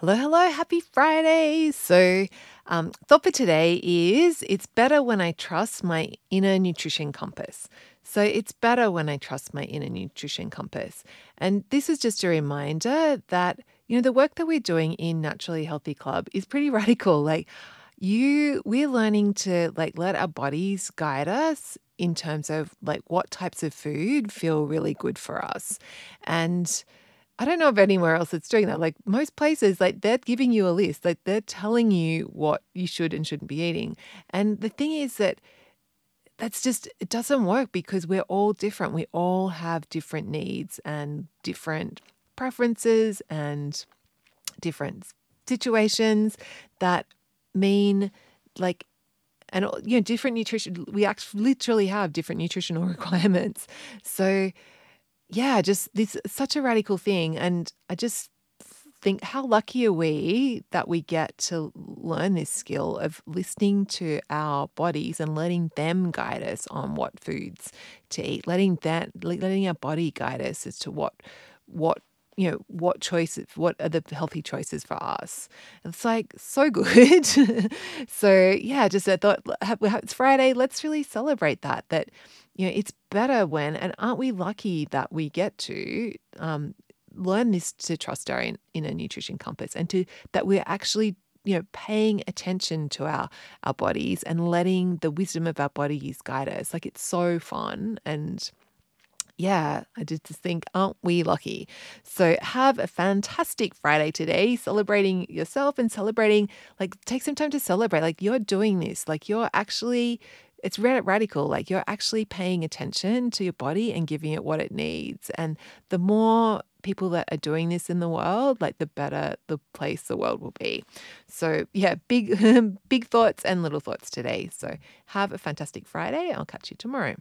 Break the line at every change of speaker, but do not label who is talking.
Hello, hello, happy Friday. So, um, thought for today is it's better when I trust my inner nutrition compass. So, it's better when I trust my inner nutrition compass. And this is just a reminder that, you know, the work that we're doing in Naturally Healthy Club is pretty radical. Like, you, we're learning to like let our bodies guide us in terms of like what types of food feel really good for us. And, I don't know of anywhere else that's doing that. Like most places, like they're giving you a list, like they're telling you what you should and shouldn't be eating. And the thing is that that's just, it doesn't work because we're all different. We all have different needs and different preferences and different situations that mean like and you know different nutrition we actually literally have different nutritional requirements so yeah, just this such a radical thing. And I just think how lucky are we that we get to learn this skill of listening to our bodies and letting them guide us on what foods to eat, letting that letting our body guide us as to what what you know what choices what are the healthy choices for us it's like so good so yeah just i thought it's friday let's really celebrate that that you know it's better when and aren't we lucky that we get to um, learn this to trust our inner nutrition compass and to that we're actually you know paying attention to our our bodies and letting the wisdom of our bodies guide us like it's so fun and yeah, I did just think, aren't we lucky? So have a fantastic Friday today, celebrating yourself and celebrating, like, take some time to celebrate. Like, you're doing this, like, you're actually, it's radical. Like, you're actually paying attention to your body and giving it what it needs. And the more people that are doing this in the world, like, the better the place the world will be. So, yeah, big, big thoughts and little thoughts today. So have a fantastic Friday. I'll catch you tomorrow.